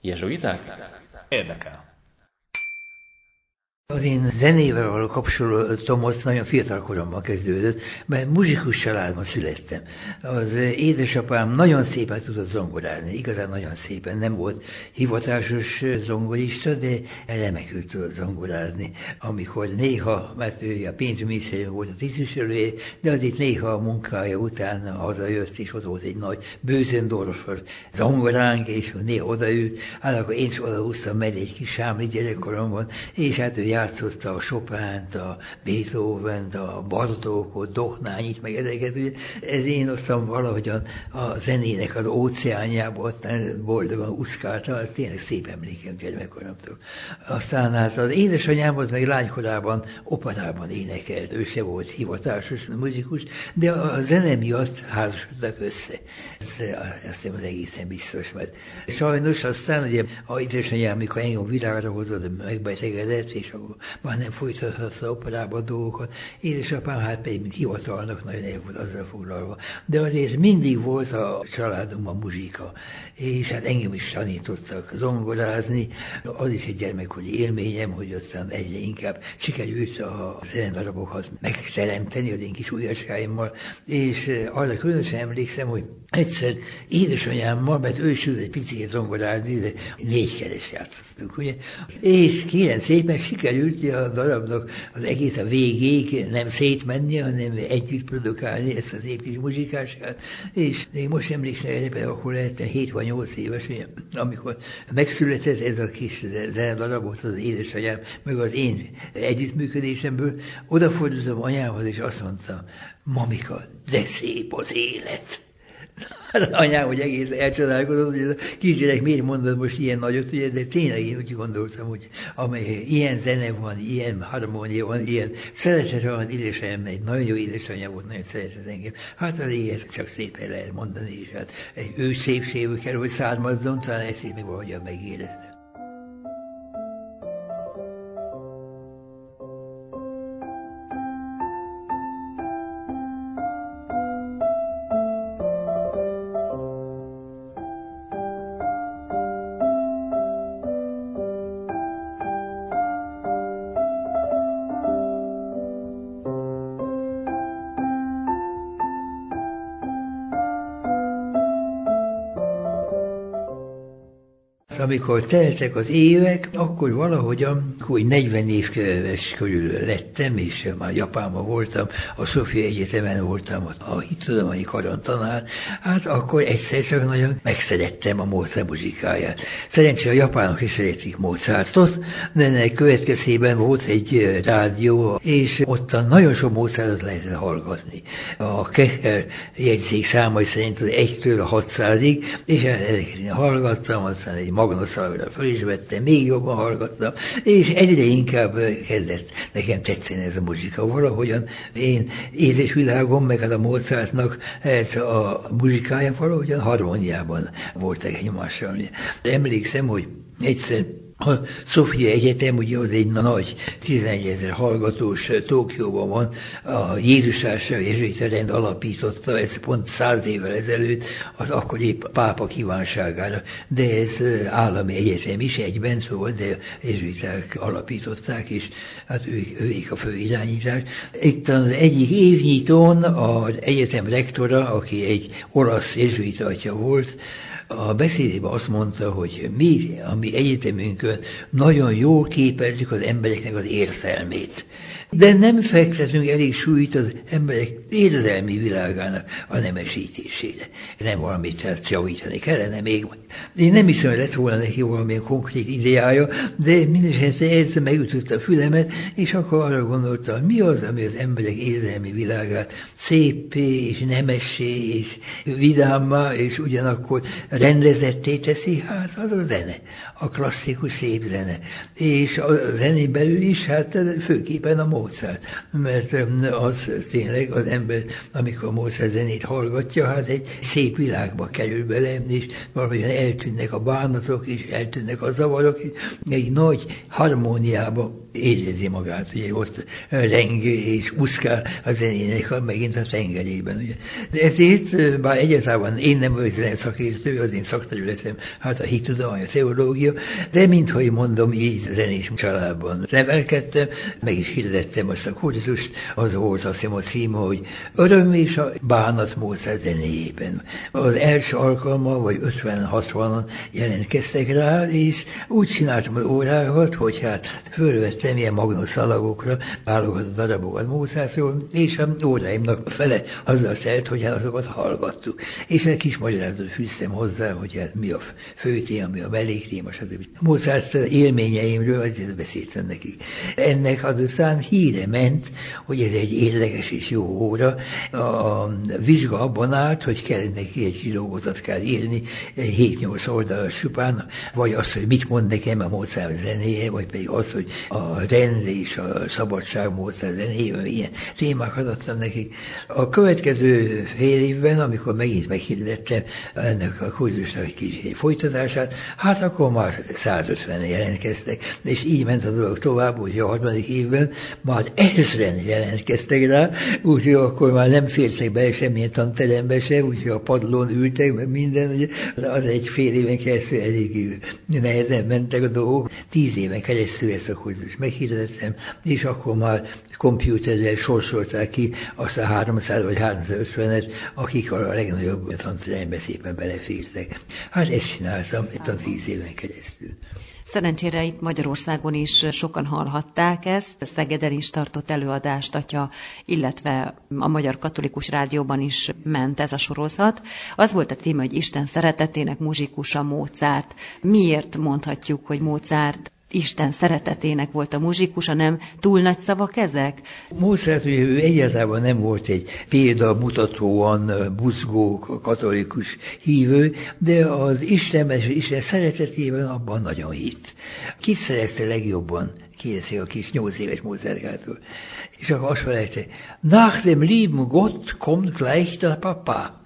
Jezsuiták? Érdekel. Az én zenével való kapcsolatom az nagyon fiatal koromban kezdődött, mert muzsikus családban születtem. Az édesapám nagyon szépen tudott zongorázni, igazán nagyon szépen. Nem volt hivatásos zongorista, de remekül tudott zongorázni. Amikor néha, mert ő a pénzügyminisztérium volt a tisztviselője, de azért néha a munkája után hazajött, és ott volt egy nagy bőzendorfos zongoránk, és néha odaült, hát akkor én is odahúztam mellé egy kis sámli gyerekkoromban, és hát ő játszotta a Chopin-t, a Beethoven-t, a Bartókot, Dohnányit, meg ezeket. Ugye, ez én osztam valahogyan a zenének az óceánjába, ott boldogan uszkáltam, az tényleg szép emlékem gyermekkoromtól. Aztán hát az édesanyám az meg lánykorában operában énekelt, ő se volt hivatásos muzikus, de a zene miatt házasodtak össze. Ez azt hiszem az egészen biztos, mert sajnos aztán ugye a édesanyám, amikor engem világra hozott, megbetegedett, és akkor már nem folytathatta operába a dolgokat. Édesapám hát pedig, mint hivatalnak nagyon el volt azzal foglalva. De azért mindig volt a családomban muzsika, és hát engem is tanítottak zongorázni. Az is egy gyermekkori élményem, hogy aztán egyre inkább sikerült a zenedarabokat megteremteni az én kis ujjaskáimmal, és arra különösen emlékszem, hogy egyszer édesanyámmal, mert ő is egy picit zongorázni, de négykeres játszottunk, ugye? És kérem szépen sikerült a darabnak az egész a végéig nem szétmenni, hanem együtt produkálni ezt az épít muzsikását, és még most emlékszem, hogy akkor lehettem 7 vagy 8 éves, amikor megszületett ez a kis zenedarab, az édesanyám, meg az én együttműködésemből, odafordultam anyámhoz, és azt mondtam, mamika, de szép az élet. Hát anyám, hogy egész elcsodálkozott, hogy ez a kisgyerek miért mondod most ilyen nagyot, ugye, de tényleg én úgy gondoltam, hogy amely ilyen zene van, ilyen harmónia van, ilyen szeretet van, édesanyám, egy nagyon jó édesanyja volt, nagyon szeretett engem. Hát az élet csak szépen lehet mondani, és hát egy ő szépségű kell, hogy származzon, talán ezt még valahogyan megéreztem. Amikor teltek az évek, akkor valahogyan, hogy 40 éves körül lettem, és már Japánban voltam, a Sofia Egyetemen voltam a hittudományi karon tanár, hát akkor egyszer csak nagyon megszerettem a Mozart muzsikáját. Szerencsére a japánok is szeretik Mozartot, de ennek következében volt egy rádió, és ott nagyon sok Mozartot lehetett hallgatni. A Kecher jegyzék számai szerint az 1-től a 600-ig, és ezeket én hallgattam, aztán egy magna gonoszalgra föl is vettem, még jobban hallgattam, és egyre inkább kezdett nekem tetszeni ez a muzsika. Valahogyan én édesvilágom, meg hát a Mozartnak ez a muzsikája valahogyan harmóniában voltak egymással. Emlékszem, hogy egyszer a Sofia Egyetem, ugye az egy nagy 11 ezer hallgatós Tokióban van, a Jézus Társaság Jezsuita rend alapította, ez pont száz évvel ezelőtt, az akkori pápa kívánságára, de ez állami egyetem is egyben, szóval, de jezsuiták alapították, és hát ők, ők a fő irányítás. Itt az egyik évnyitón az egyetem rektora, aki egy olasz jezsuita atya volt, a beszédében azt mondta, hogy mi, a mi egyetemünkön nagyon jól képezzük az embereknek az érzelmét de nem fektetünk elég súlyt az emberek érzelmi világának a nemesítésére. Nem valamit tehát javítani kellene még. Én nem hiszem, hogy lett volna neki valamilyen konkrét ideája, de mindesetre ez megütötte a fülemet, és akkor arra gondolta, mi az, ami az emberek érzelmi világát szépé és nemessé és vidámmá, és ugyanakkor rendezetté teszi, hát az a zene, a klasszikus szép zene. És a zenén belül is, hát főképpen a Mozart, mert az tényleg az ember, amikor Mozart zenét hallgatja, hát egy szép világba kerül bele, és valahogyan eltűnnek a bánatok, és eltűnnek a zavarok, egy nagy harmóniába érezi magát, ugye ott rengő és muszkál a zenének megint a tengerében. Ugye. De ezért, bár egyáltalán én nem vagyok szakértő, az én szakterületem, hát a hitudomány, a teológia, de minthogy mondom, így zenés családban nevelkedtem, meg is hirdettem azt a kurzust, az volt azt hiszem a címe, hogy Öröm és a bánat Mozart zenéjében. Az első alkalommal, vagy 50-60-an jelentkeztek rá, és úgy csináltam az órákat, hogy hát fölvettem ilyen magnoszalagokra, válogatott darabokat Mozartról, és a óráimnak fele azzal telt, hogy hát azokat hallgattuk. És egy kis magyarázatot fűztem hozzá, hogy hát mi a főtéma, mi a melléktéma, stb. Mozart élményeimről azért beszéltem nekik. Ennek azután híre ment, hogy ez egy érdekes és jó óra. A vizsga abban állt, hogy kell neki egy kilógotat kell írni, 7-8 oldalas csupán, vagy az, hogy mit mond nekem a Mozart zenéje, vagy pedig az, hogy a rend és a szabadság Mozart zenéjében ilyen témákat adtam nekik. A következő fél évben, amikor megint meghirdettem ennek a kurzusnak egy kis folytatását, hát akkor már 150 jelentkeztek, és így ment a dolog tovább, úgyhogy a harmadik évben már ezren jelentkeztek rá, úgyhogy akkor már nem fértek be semmilyen tanterembe se, úgyhogy a padlón ültek, meg minden, az egy fél éven keresztül elég nehezen mentek a dolgok. Tíz éven keresztül ezt a kurzus meghirdettem, és akkor már kompjúterrel sorsolták ki azt a 300 vagy 350-et, akik a legnagyobb tanterembe szépen belefértek. Hát ezt csináltam itt a tíz éven keresztül. Szerencsére itt Magyarországon is sokan hallhatták ezt, Szegeden is tartott előadást atya, illetve a Magyar Katolikus Rádióban is ment ez a sorozat. Az volt a címe, hogy Isten szeretetének muzsikusa Mozart. Miért mondhatjuk, hogy Mozart Isten szeretetének volt a muzsikusa, nem túl nagy szavak ezek? Mozart, ugye ő egyáltalán nem volt egy példamutatóan buzgó katolikus hívő, de az Isten és Isten szeretetében abban nagyon hitt. Kit szerezte legjobban? kérdezi a kis nyolc éves Mozartától. És akkor azt felelte, nach dem lieben Gott kommt gleich der Papa.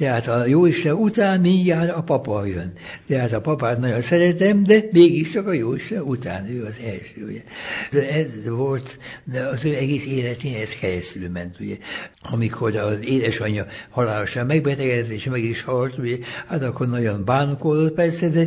Tehát a Jóisten után mindjárt a papa jön. Tehát a papát nagyon szeretem, de mégiscsak a Jóisten után ő az első. Ugye. De ez volt, de az ő egész életén ez keresztül ment. Ugye. Amikor az édesanyja halálosan megbetegedett és meg is halt, ugye, hát akkor nagyon bánkolott persze, de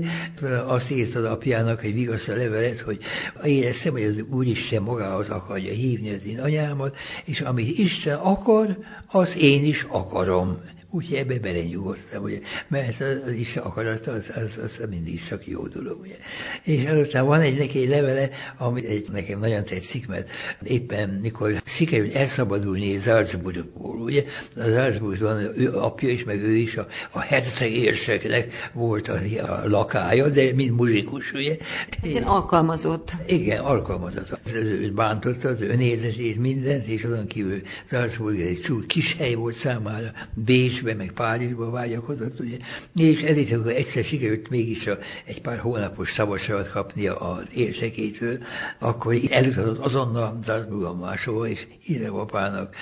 azt írta az apjának egy vigasztal levelet, hogy éreztem, hogy az Úristen magához akarja hívni az én anyámat, és amit Isten akar, az én is akarom. Úgyhogy ebbe belenyugodtam, ugye, mert az, az is akarat, az, az, az mindig csak jó dolog. Ugye. És azután van egy neki egy levele, ami egy, nekem nagyon tetszik, mert éppen mikor sikerült elszabadulni Salzburgból, ugye, az Salzburgban ő apja is, meg ő is a, a herceg érseknek volt a, a lakája, de mint muzsikus, ugye. Igen, alkalmazott. Igen, alkalmazott. Az ő bántotta az önézetét, mindent, és azon kívül Salzburg egy csúcs kis hely volt számára, Bécs Bécsbe, meg Párizsba vágyakozott, ugye, és ezért, amikor egyszer sikerült mégis egy pár hónapos szabadságot kapnia az érsekétől, akkor elutazott azonnal Salzburgban máshol, és ide apának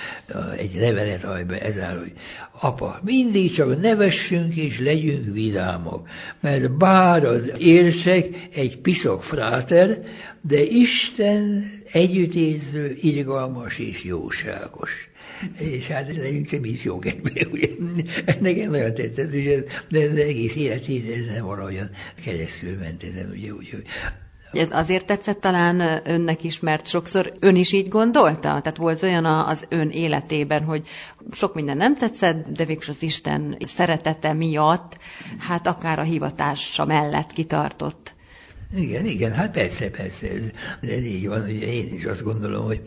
egy levelet, amiben ez áll, hogy apa, mindig csak nevessünk és legyünk vidámok, mert bár az érsek egy piszok fráter, de Isten együttérző, irgalmas és jóságos és hát legyünk ugye. Nekem nagyon tetszett, ugye, de az egész életét ezen valahogyan keresztül ment ezen, ugye, úgyhogy ez azért tetszett talán önnek is, mert sokszor ön is így gondolta? Tehát volt olyan az ön életében, hogy sok minden nem tetszett, de végül az Isten szeretete miatt, hát akár a hivatása mellett kitartott. Igen, igen, hát persze, persze, ez, ez így van, ugye én is azt gondolom, hogy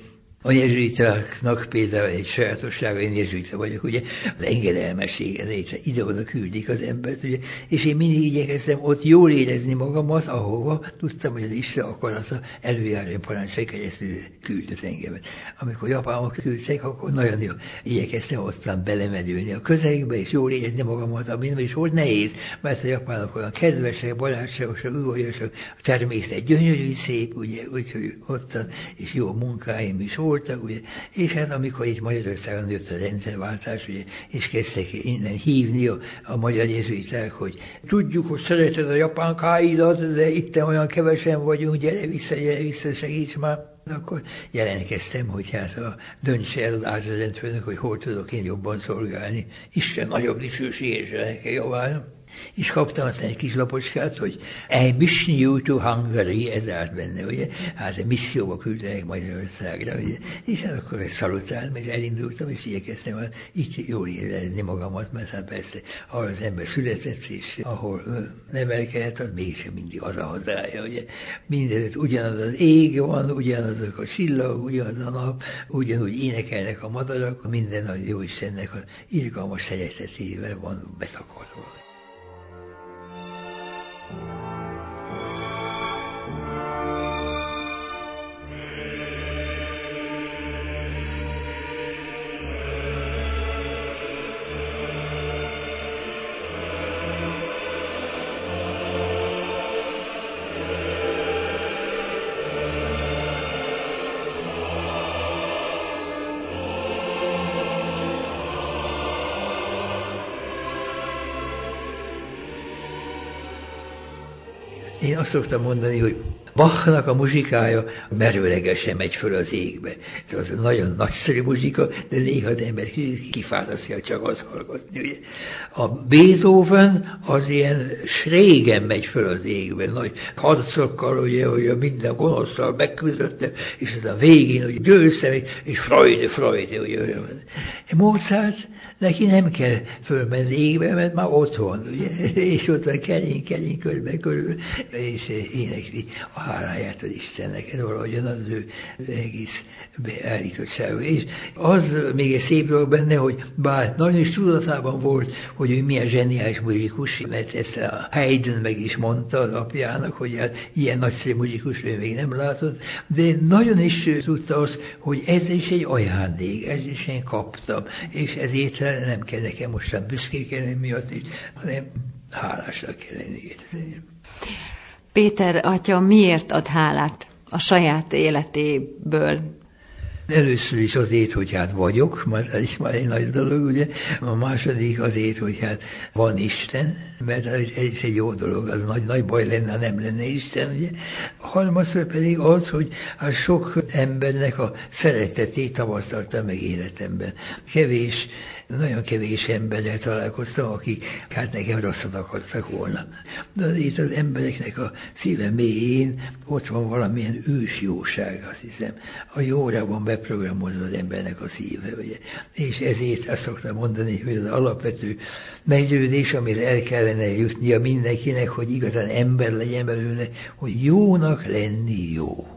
a jezsuitáknak például egy sajátossága, én jezsuita vagyok, ugye, az engedelmesség ide-oda küldik az embert, ugye, és én mindig igyekeztem ott jól érezni magamat, ahova tudtam, hogy az Isten akarata előjáró parancsai keresztül küldött engemet. Amikor japánok küldtek, akkor nagyon jó igyekeztem ottan belemedülni a közegbe, és jól érezni magamat, ami nem is volt nehéz, mert a japánok olyan kedvesek, barátságosak, udvariasak, a természet gyönyörű, szép, ugye, úgyhogy ottan, és jó munkáim is volt, voltak, ugye, és hát amikor itt Magyarországon jött a rendszerváltás, ugye, és kezdtek innen hívni a, a magyar jezsuiták, hogy tudjuk, hogy szereted a japán káidat, de itt olyan kevesen vagyunk, gyere vissza, gyere vissza, segíts már. Akkor jelentkeztem, hogy hát a döntse el az hogy hol tudok én jobban szolgálni. Isten nagyobb dicsőségesre lelke javára és kaptam aztán egy kis lapocskát, hogy I mission you to Hungary, ez állt benne, ugye? Hát a misszióba küldtek Magyarországra, ugye? És hát akkor szalutál, és elindultam, és igyekeztem hát itt jól érezni magamat, mert hát persze, ahol az ember született, és ahol nevelkedett, az mégsem mindig az a hazája, ugye? Mindenütt ugyanaz az ég van, ugyanazok a csillag, ugyanaz a nap, ugyanúgy énekelnek a madarak, minden a jó Istennek az irgalmas szeretetével van betakarva. Én azt szoktam mondani, hogy Bachnak a muzsikája merőlegesen megy föl az égbe. Ez az nagyon nagyszerű muzsika, de néha az ember kifárasztja csak az hallgatni. Ugye. A Beethoven az ilyen srégen megy föl az égbe, nagy harcokkal, ugye, hogy minden gonosztal megküzdöttem, és ez a végén, hogy győztem, és Freude, Freude, ugye. Mozart, neki nem kell fölmenni égbe, mert már ott van, ugye, és ott van kerény, kerény, körbe, körbe, és énekli a háláját az Istennek, ez valahogyan az ő egész beállítottsága. És az még egy szép dolog benne, hogy bár nagyon is tudatában volt, hogy ő milyen zseniális muzikus, mert ezt a Haydn meg is mondta az apjának, hogy hát ilyen nagyszerű muzikus ő még nem látott, de nagyon is tudta azt, hogy ez is egy ajándék, ez is én kaptam, és ezért nem kell nekem mostan büszkékedni miatt hanem hálásnak kell lenni. Péter atya miért ad hálát a saját életéből? Először is azért, hogy hát vagyok, mert ez is már egy nagy dolog, ugye. A második azért, hogy hát van Isten, mert ez is egy jó dolog, az nagy, nagy baj lenne, ha nem lenne Isten, ugye. A harmadszor pedig az, hogy hát sok embernek a szeretetét tapasztaltam meg életemben. Kevés nagyon kevés emberrel találkoztam, akik hát nekem rosszat akartak volna. De itt az embereknek a szíve mélyén ott van valamilyen ős jóság, azt hiszem. A jóra van beprogramozva az embernek a szíve, ugye. És ezért azt szoktam mondani, hogy az alapvető meggyőzés, amit el kellene jutnia mindenkinek, hogy igazán ember legyen belőle, hogy jónak lenni jó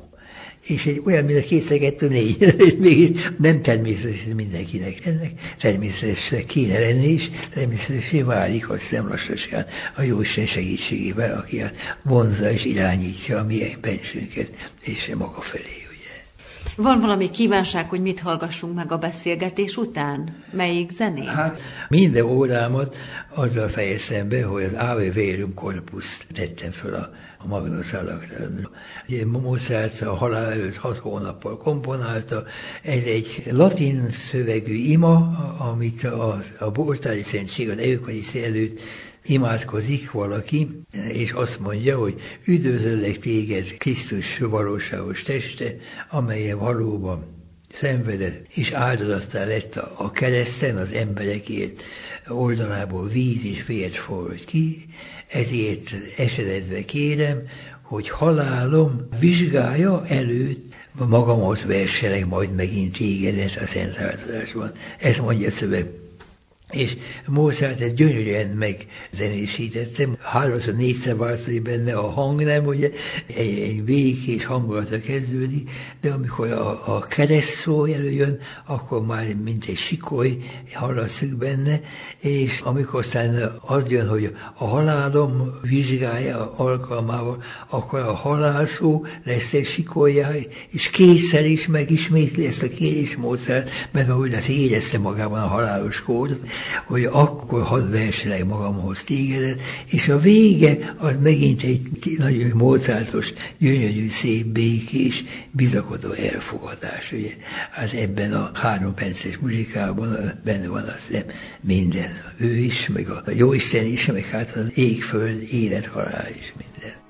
és egy olyan, mint a kétszer kettő négy, mégis nem természetes mindenkinek. Ennek természetesen kéne lenni, és természetesen válik azt nem lassan a Jóisten segítségével, aki vonzza és irányítja a mi bensőnket, és maga felé. Van valami kívánság, hogy mit hallgassunk meg a beszélgetés után? Melyik zenét? Hát minden órámat azzal fejeztem be, hogy az Ave Verum Corpus tettem föl a, a Magnus Alakra. Mozart a halál előtt hat hónappal komponálta. Ez egy latin szövegű ima, amit a, a Bortári Szentség, az Eukarisz előtt imádkozik valaki, és azt mondja, hogy üdvözöllek téged Krisztus valóságos teste, amelyen valóban szenvedett, és áldozattá lett a kereszten az emberekért, oldalából víz és vért forrad ki, ezért esedezve kérem, hogy halálom vizsgálja előtt magamat verselek majd megint tégedet a szent áldozásban. Ez mondja a szöveg. És Mozart ezt gyönyörűen megzenésítette, háromszor, négyszer változik benne a hang, nem, ugye? Egy, egy békés hangulata kezdődik, de amikor a, a kereszt szó előjön, akkor már mint egy sikoly hallatszik benne, és amikor aztán az jön, hogy a halálom vizsgálja alkalmával, akkor a halál szó lesz egy sikolyá, és kétszer is megismétli ezt a kérés Mozart, mert úgy lesz érezte magában a halálos kódot, hogy akkor hadd verselek magamhoz tégedet, és a vége az megint egy nagyon mozártos, gyönyörű, szép, békés, bizakodó elfogadás. Ugye? Hát ebben a három perces muzsikában benne van az minden. Ő is, meg a Jóisten is, meg hát az ég, föld, élet, halál is minden.